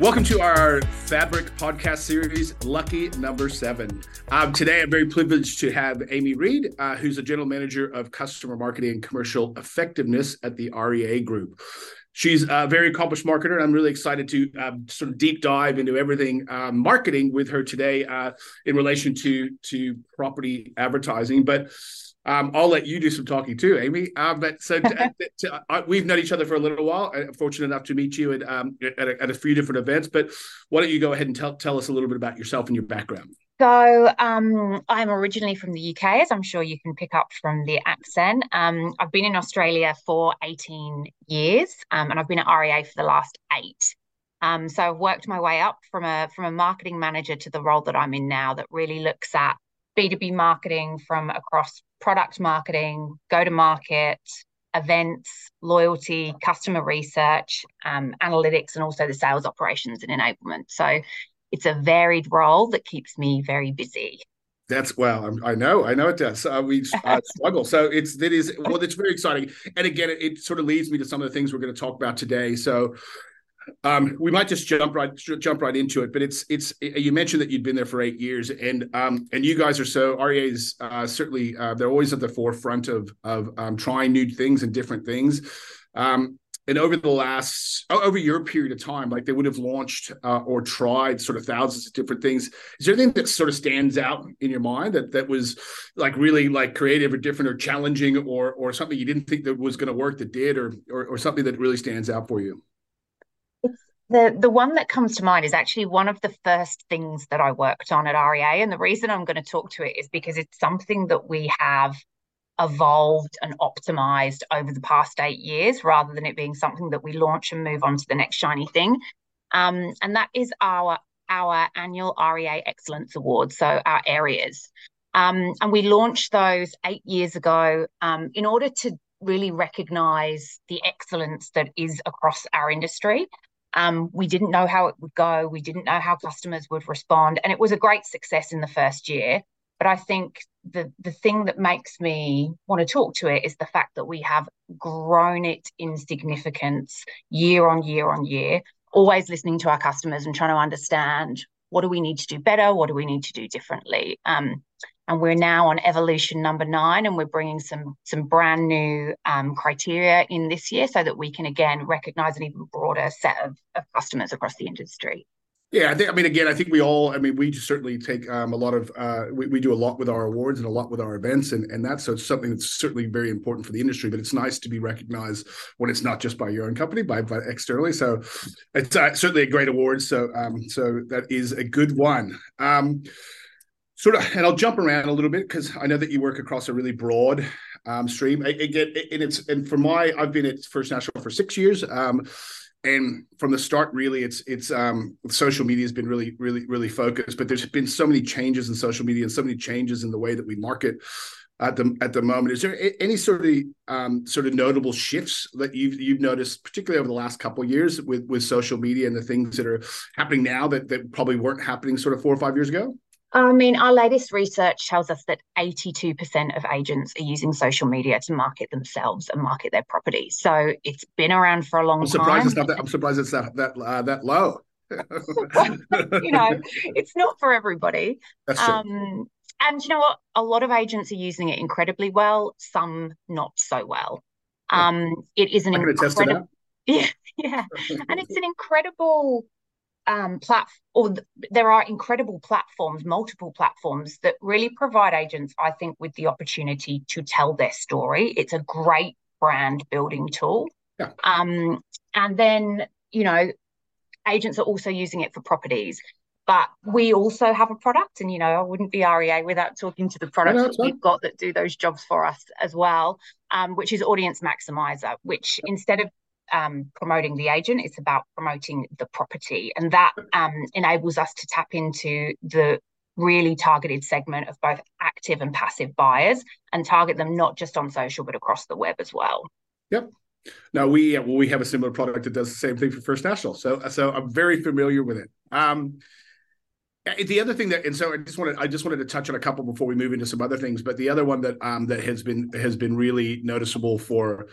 Welcome to our Fabric podcast series, Lucky Number Seven. Um, today, I'm very privileged to have Amy Read, uh, who's a general manager of customer marketing and commercial effectiveness at the REA Group. She's a very accomplished marketer, and I'm really excited to um, sort of deep dive into everything um, marketing with her today uh, in relation to to property advertising. But um, I'll let you do some talking too, Amy. Um, but so to, to, uh, we've known each other for a little while. I'm fortunate enough to meet you at, um, at, a, at, a, few different events. But why don't you go ahead and tell, tell us a little bit about yourself and your background? So um, I'm originally from the UK, as I'm sure you can pick up from the accent. Um, I've been in Australia for 18 years, um, and I've been at REA for the last eight. Um, so I've worked my way up from a from a marketing manager to the role that I'm in now, that really looks at B2B marketing from across product marketing, go to market, events, loyalty, customer research, um, analytics, and also the sales operations and enablement. So it's a varied role that keeps me very busy. That's well, i know, I know it does. Uh, we uh, struggle, so it's that is well, it's very exciting. And again, it, it, sort of leads me to some of the things we're going to talk about today. So um, we might just jump right jump right into it, but it's it's you mentioned that you'd been there for eight years, and um, and you guys are so REA's uh, certainly uh, they're always at the forefront of of um, trying new things and different things. Um, and over the last over your period of time, like they would have launched uh, or tried sort of thousands of different things. Is there anything that sort of stands out in your mind that that was like really like creative or different or challenging or or something you didn't think that was going to work that did or, or or something that really stands out for you? The the one that comes to mind is actually one of the first things that I worked on at REA. And the reason I'm going to talk to it is because it's something that we have evolved and optimized over the past eight years rather than it being something that we launch and move on to the next shiny thing. Um, and that is our our annual REA Excellence Award, so our areas. Um, and we launched those eight years ago um, in order to really recognize the excellence that is across our industry. Um, we didn't know how it would go. We didn't know how customers would respond. And it was a great success in the first year. But I think the, the thing that makes me want to talk to it is the fact that we have grown it in significance year on year on year, always listening to our customers and trying to understand what do we need to do better? What do we need to do differently? Um, and we're now on evolution number nine and we're bringing some some brand new um, criteria in this year so that we can again recognize an even broader set of, of customers across the industry yeah, I think. I mean, again, I think we all. I mean, we certainly take um, a lot of. Uh, we, we do a lot with our awards and a lot with our events, and and that's so something that's certainly very important for the industry. But it's nice to be recognized when it's not just by your own company, by, by externally. So it's uh, certainly a great award. So um, so that is a good one. Um, sort of, and I'll jump around a little bit because I know that you work across a really broad um, stream. Again, and it's and for my, I've been at First National for six years. Um, and from the start really it's it's um social media has been really really really focused but there's been so many changes in social media and so many changes in the way that we market at the at the moment is there any sort of um sort of notable shifts that you've you've noticed particularly over the last couple of years with with social media and the things that are happening now that that probably weren't happening sort of four or five years ago I mean, our latest research tells us that 82% of agents are using social media to market themselves and market their property. So it's been around for a long I'm surprised time. It's not that, I'm surprised it's that that uh, that low. you know, it's not for everybody. That's true. Um, and you know what? A lot of agents are using it incredibly well. Some not so well. Um, it is an incredible. Yeah, yeah, and it's an incredible um, plat- or th- there are incredible platforms, multiple platforms that really provide agents, I think, with the opportunity to tell their story. It's a great brand building tool. Yeah. Um, and then, you know, agents are also using it for properties. But we also have a product, and you know, I wouldn't be REA without talking to the products that we've got that do those jobs for us as well, um, which is Audience Maximizer, which instead of um, promoting the agent, it's about promoting the property. And that um, enables us to tap into the really targeted segment of both active and passive buyers and target them not just on social, but across the web as well. Yep. Now we we have a similar product that does the same thing for First National, so so I'm very familiar with it. Um, the other thing that and so I just wanted I just wanted to touch on a couple before we move into some other things, but the other one that um that has been has been really noticeable for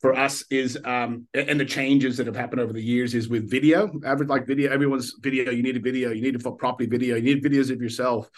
for us is um and the changes that have happened over the years is with video average like video everyone's video you need a video you need a property video you need videos of yourself.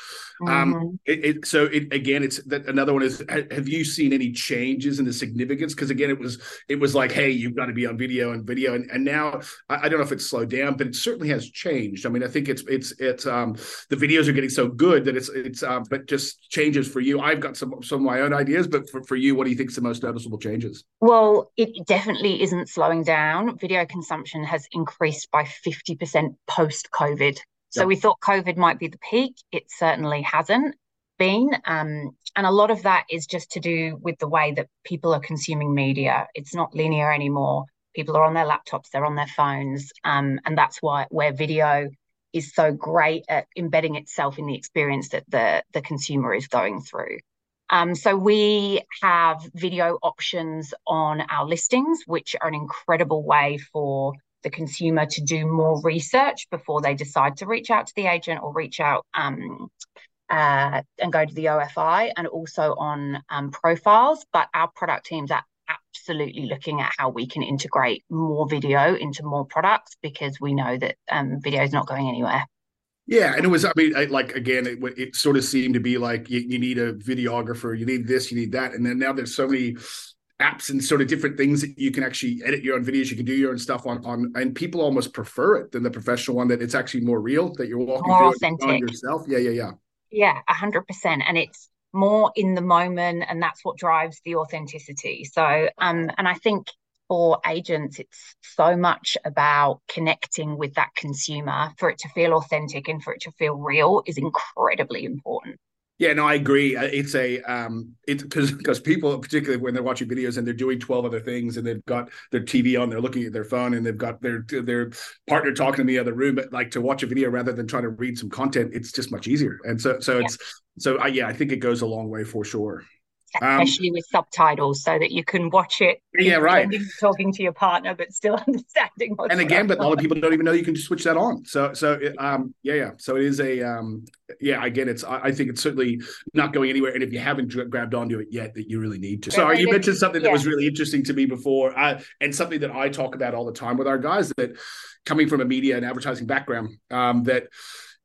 Um, mm-hmm. um it, it, so it again it's that another one is have you seen any changes in the significance? Because again it was it was like hey you've got to be on video and video and, and now I, I, don't know if it's slowed down but it certainly has changed. I mean i think it's it's it's um the videos are getting so good that it's it's um but just changes for you. I've got some some of my own ideas but for, for you what do you think is the most noticeable changes? Well it definitely isn't slowing down. Video consumption has increased by 50% post COVID. So yep. we thought COVID might be the peak. It certainly hasn't been. Um, and a lot of that is just to do with the way that people are consuming media. It's not linear anymore. People are on their laptops, they're on their phones. Um, and that's why where video is so great at embedding itself in the experience that the, the consumer is going through. Um, so we have video options on our listings, which are an incredible way for the consumer to do more research before they decide to reach out to the agent or reach out um, uh, and go to the OFI and also on um, profiles. But our product teams are absolutely looking at how we can integrate more video into more products because we know that um, video is not going anywhere. Yeah, and it was. I mean, I, like again, it, it sort of seemed to be like you, you, need a videographer, you need this, you need that, and then now there's so many apps and sort of different things that you can actually edit your own videos. You can do your own stuff on on, and people almost prefer it than the professional one. That it's actually more real. That you're walking more through authentic. yourself. Yeah, yeah, yeah. Yeah, a hundred percent, and it's more in the moment, and that's what drives the authenticity. So, um, and I think for agents, it's so much about connecting with that consumer for it to feel authentic and for it to feel real is incredibly important. Yeah, no, I agree. Uh, it's a um, it's because because people, particularly when they're watching videos and they're doing twelve other things, and they've got their TV on, they're looking at their phone, and they've got their their partner talking in the other room. But like to watch a video rather than trying to read some content, it's just much easier. And so so yeah. it's so I, yeah, I think it goes a long way for sure. Um, especially um, with subtitles so that you can watch it yeah right. talking to your partner but still understanding and again but a lot of people don't even know you can just switch that on. So so um yeah yeah. So it is a um yeah again it's i, I think it's certainly not going anywhere. And if you haven't grabbed onto it yet that you really need to. Sorry you mentioned something that yeah. was really interesting to me before. Uh, and something that i talk about all the time with our guys that coming from a media and advertising background um that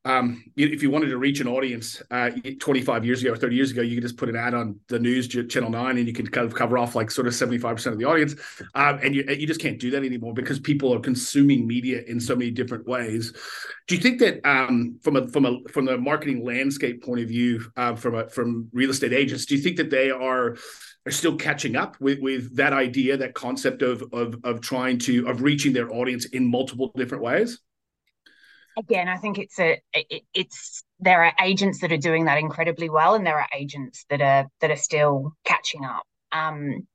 um, if you wanted to reach an audience uh, 25 years ago or 30 years ago, you could just put an ad on the news channel nine and you can kind of cover off like sort of 75% of the audience. Um, and you, you just can't do that anymore because people are consuming media in so many different ways. Do you think that um, from a, from a, from the marketing landscape point of view, uh, from a, from real estate agents, do you think that they are, are still catching up with, with that idea, that concept of, of, of trying to, of reaching their audience in multiple different ways? Again i think it's a it, it's there are agents that are doing that incredibly well and there are agents that are that are still catching up. Um,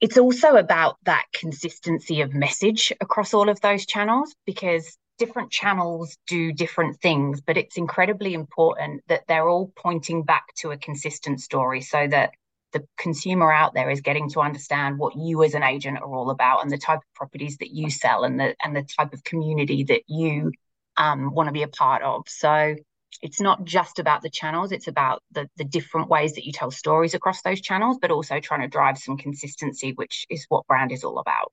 it's also about that consistency of message across all of those channels because different channels do different things but it's incredibly important that they're all pointing back to a consistent story so that the consumer out there is getting to understand what you as an agent are all about and the type of properties that you sell and the and the type of community that you um, want to be a part of. So it's not just about the channels, it's about the, the different ways that you tell stories across those channels, but also trying to drive some consistency, which is what brand is all about.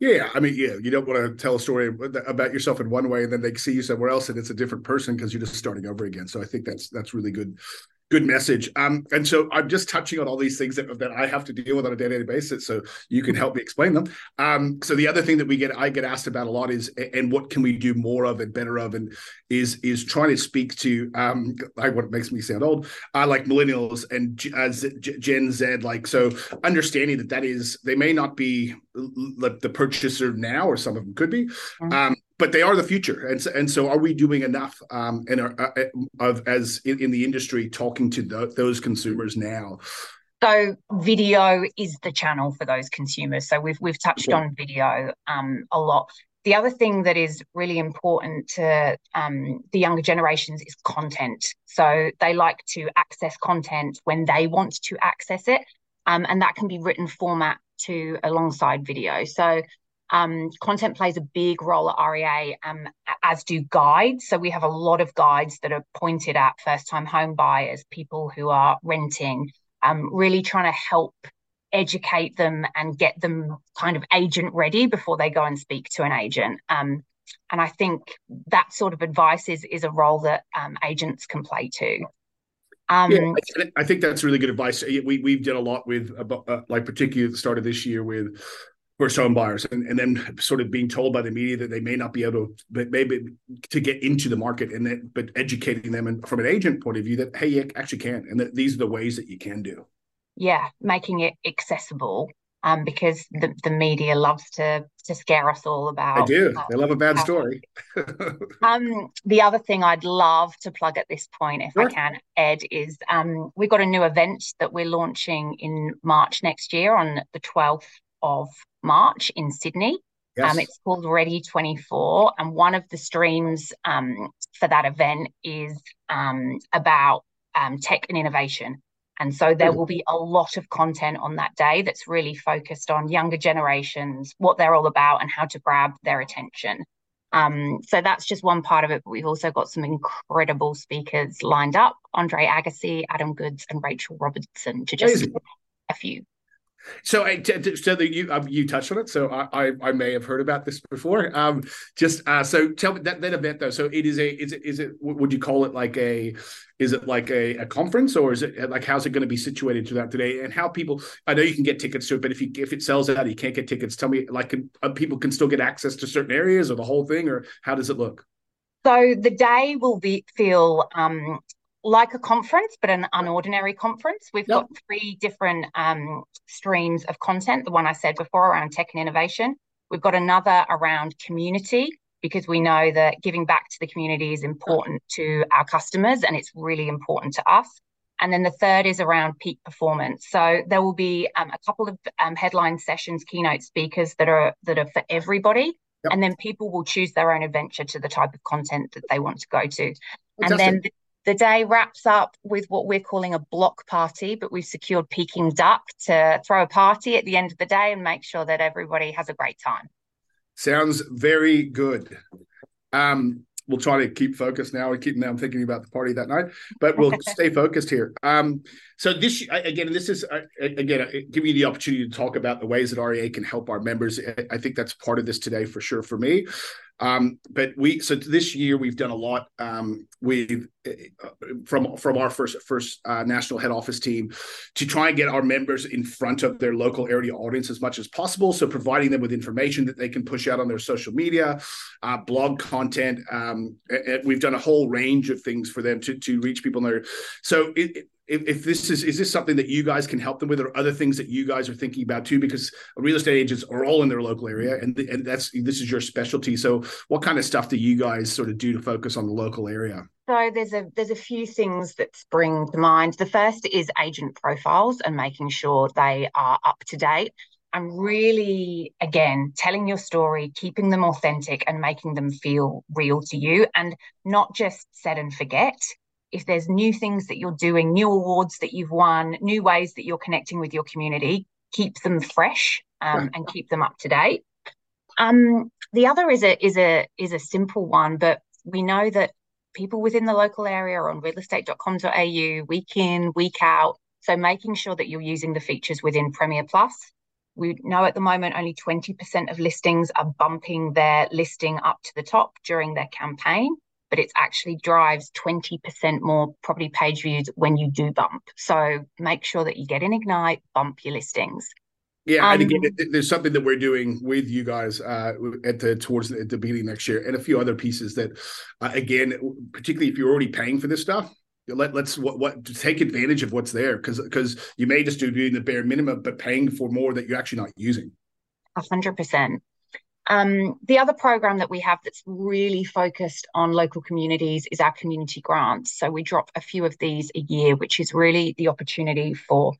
Yeah, I mean, yeah, you don't want to tell a story about yourself in one way and then they see you somewhere else and it's a different person because you're just starting over again. So I think that's that's really good good message. Um, and so I'm just touching on all these things that, that I have to deal with on a day-to-day basis. So you can help me explain them. Um, so the other thing that we get, I get asked about a lot is, and what can we do more of and better of, and is is trying to speak to, um, like what makes me sound old, uh, like millennials and as Gen Z, like so understanding that that is they may not be the, the purchaser now, or some of them could be. Mm-hmm. Um, but they are the future, and so, and so are we doing enough um, and are, uh, uh, of as in, in, the industry talking to the, those consumers now? So video is the channel for those consumers. So we've we've touched yeah. on video um, a lot. The other thing that is really important to um, the younger generations is content. So they like to access content when they want to access it, um, and that can be written format to alongside video. So um, content plays a big role at REA, um, as do guides. So we have a lot of guides that are pointed at first time home buyers, people who are renting, um, really trying to help educate them and get them kind of agent ready before they go and speak to an agent. Um, and I think that sort of advice is is a role that um, agents can play too. Um, yeah, I, think that's really good advice. We we've done a lot with uh, like particularly at the start of this year with first home buyers and, and then sort of being told by the media that they may not be able to but maybe to get into the market and then but educating them and from an agent point of view that hey you actually can and that these are the ways that you can do yeah making it accessible um, because the, the media loves to to scare us all about. They do. they love a bad story. um, the other thing I'd love to plug at this point, if sure. I can, Ed, is um, we've got a new event that we're launching in March next year on the 12th of March in Sydney. Yes. Um, it's called Ready 24. And one of the streams um, for that event is um, about um, tech and innovation. And so there will be a lot of content on that day that's really focused on younger generations, what they're all about, and how to grab their attention. Um, so that's just one part of it. But we've also got some incredible speakers lined up Andre Agassi, Adam Goodes, and Rachel Robertson to just a few. So, so you um, you touched on it. So I, I, I may have heard about this before. Um, just uh, so tell me that that event though. So it is a is it is it would you call it like a is it like a, a conference or is it like how's it going to be situated throughout today and how people? I know you can get tickets to it, but if you if it sells out, you can't get tickets. Tell me like can, uh, people can still get access to certain areas or the whole thing or how does it look? So the day will be feel um, like a conference, but an unordinary conference. We've yep. got three different um, streams of content. The one I said before around tech and innovation. We've got another around community because we know that giving back to the community is important to our customers and it's really important to us. And then the third is around peak performance. So there will be um, a couple of um, headline sessions, keynote speakers that are that are for everybody. Yep. And then people will choose their own adventure to the type of content that they want to go to. Fantastic. And then the day wraps up with what we're calling a block party, but we've secured Peking Duk to throw a party at the end of the day and make sure that everybody has a great time. Sounds very good. Um, we'll try to keep focused now and keep now I'm thinking about the party that night, but we'll stay focused here. Um, so this again, this is again giving you the opportunity to talk about the ways that REA can help our members. I think that's part of this today for sure for me. Um, but we so this year we've done a lot. Um, we've uh, from from our first first uh, national head office team to try and get our members in front of their local area audience as much as possible. So providing them with information that they can push out on their social media, uh, blog content. Um, we've done a whole range of things for them to to reach people in there. So it, if, if, this is is this something that you guys can help them with or other things that you guys are thinking about too? Because real estate agents are all in their local area and, and that's this is your specialty. So what kind of stuff do you guys sort of do to focus on the local area? So there's a there's a few things that spring to mind. The first is agent profiles and making sure they are up to date. And really again telling your story keeping them authentic and making them feel real to you and not just set and forget if there's new things that you're doing, new awards that you've won, new ways that you're connecting with your community, keep them fresh um, right. and keep them up to date. Um, the other is a is a is a simple one, but we know that people within the local area are on realestate.com.au week in, week out. So making sure that you're using the features within Premiere Plus. We know at the moment only 20% of listings are bumping their listing up to the top during their campaign but it actually drives 20% more property page views when you do bump. So make sure that you get in Ignite, bump your listings. Yeah, um, and again, there's something that we're doing with you guys uh, at the towards the, at the beginning next year, and a few other pieces that, uh, again, particularly if you're already paying for this stuff, let let's what what take advantage of what's there because because you may just do doing the bare minimum, but paying for more that you're actually not using. A hundred percent. Um, the other program that we have that's really focused on local communities is our community grants. So we drop a few of these a year, which is really the opportunity for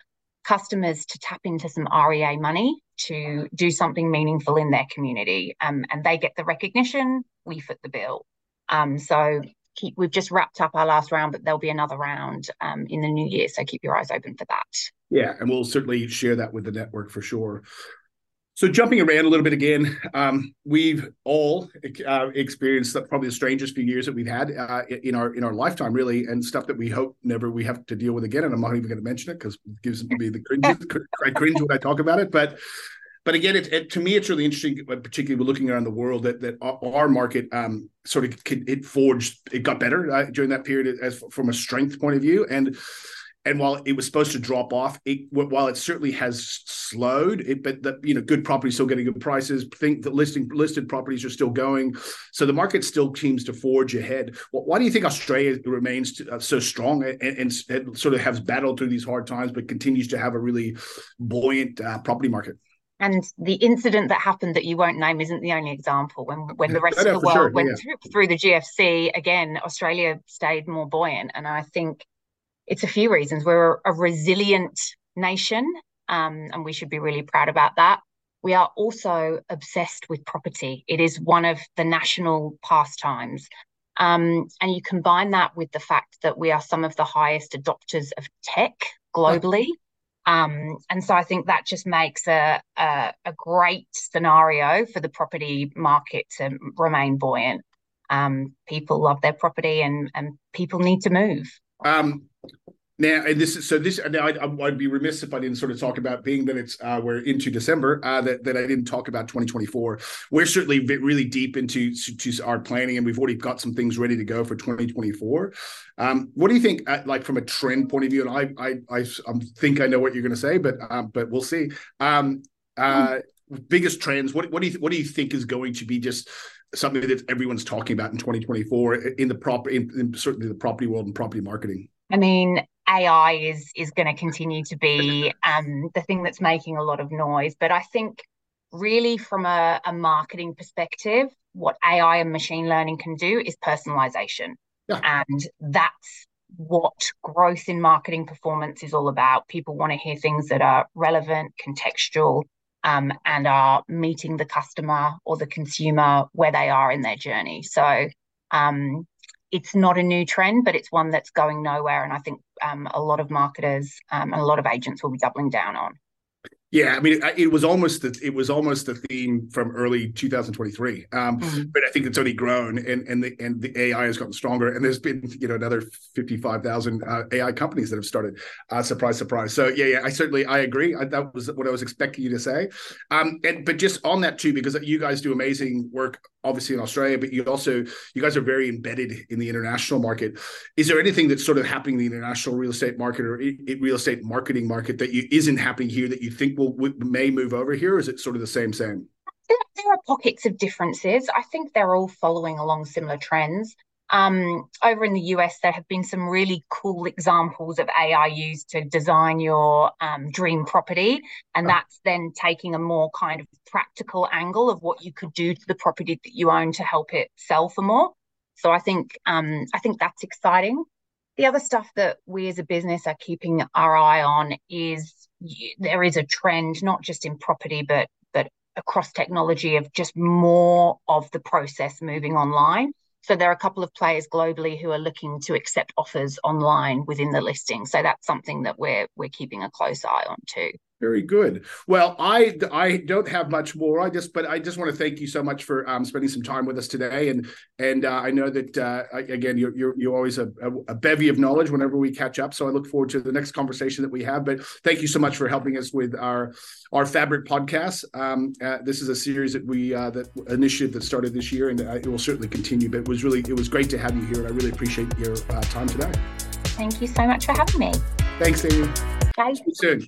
customers to tap into some REA money to do something meaningful in their community. Um, and they get the recognition, we foot the bill. Um, so keep, we've just wrapped up our last round, but there'll be another round um, in the new year. So keep your eyes open for that. Yeah, and we'll certainly share that with the network for sure. So jumping around a little bit again, um, we've all uh, experienced probably the strangest few years that we've had uh, in our in our lifetime, really, and stuff that we hope never we have to deal with again. And I'm not even going to mention it because it gives me the cringe. I cringe when I talk about it, but but again, it, it, to me, it's really interesting, particularly we're looking around the world, that that our market um, sort of it forged, it got better uh, during that period as from a strength point of view, and and while it was supposed to drop off, it, while it certainly has slowed, it, but the you know good properties still getting good prices. Think that listing listed properties are still going, so the market still seems to forge ahead. why do you think Australia remains uh, so strong and, and, and, sort of has battled through these hard times, but continues to have a really buoyant uh, property market? And the incident that happened that you won't name isn't the only example. When when the rest of the world sure. went yeah. through, through the GFC, again, Australia stayed more buoyant, and I think it's a few reasons. We're a resilient nation, um, and we should be really proud about that. We are also obsessed with property. It is one of the national pastimes. Um, and you combine that with the fact that we are some of the highest adopters of tech globally. Um, and so I think that just makes a, a, a, great scenario for the property market to remain buoyant. Um, people love their property and, and people need to move. Um, now, and this is so. This now, I'd, I'd, be remiss if I didn't sort of talk about being that it's uh, we're into December. Uh, that that I didn't talk about 2024. We're certainly really deep into to our planning, and we've already got some things ready to go for 2024. Um, what do you think, uh, like from a trend point of view? And I I I, I think I know what you're going to say, but um, but we'll see. Um, uh, biggest trends. What what do you what do you think is going to be just something that everyone's talking about in 2024 in the proper in, in certainly the property world and property marketing? I mean, AI is is going to continue to be um, the thing that's making a lot of noise. But I think really from a, a, marketing perspective, what AI and machine learning can do is personalization. Yeah. And that's what growth in marketing performance is all about. People want to hear things that are relevant, contextual, um, and are meeting the customer or the consumer where they are in their journey. So um, it's not a new trend, but it's one that's going nowhere. And I think um, a lot of marketers um, and a lot of agents will be doubling down on. Yeah, I mean, it, it, was almost the, it was almost the theme from early 2023, um, mm-hmm. but I think it's only grown, and and the and the AI has gotten stronger, and there's been you know another 55,000 uh, AI companies that have started. Uh, surprise, surprise. So yeah, yeah, I certainly I agree. I, that was what I was expecting you to say. Um, and but just on that too, because you guys do amazing work obviously in Australia, but you also you guys are very embedded in the international market. Is there anything that's sort of happening in the international real estate market or real estate marketing market that you isn't happening here that you think will may move over here? Is it sort of the same same? There are pockets of differences. I think they're all following along similar trends. Um, over in the US, there have been some really cool examples of AI used to design your um, dream property. And that's then taking a more kind of practical angle of what you could do to the property that you own to help it sell for more. So I think um, I think that's exciting. The other stuff that we as a business are keeping our eye on is there is a trend, not just in property, but but across technology of just more of the process moving online. So there are a couple of players globally who are looking to accept offers online within the listing. So that's something that we're we're keeping a close eye on too. Very good. Well, I I don't have much more. I just but I just want to thank you so much for um, spending some time with us today. And and uh, I know that uh, again you're you're, you're always a, a, bevy of knowledge whenever we catch up. So I look forward to the next conversation that we have. But thank you so much for helping us with our our Fabric podcast. Um, uh, this is a series that we uh, that initiative that started this year, and uh, it will certainly continue. But it was really it was great to have you here, and I really appreciate your uh, time today. Thank you so much for having me. Thanks, Amy. Bye. See you soon.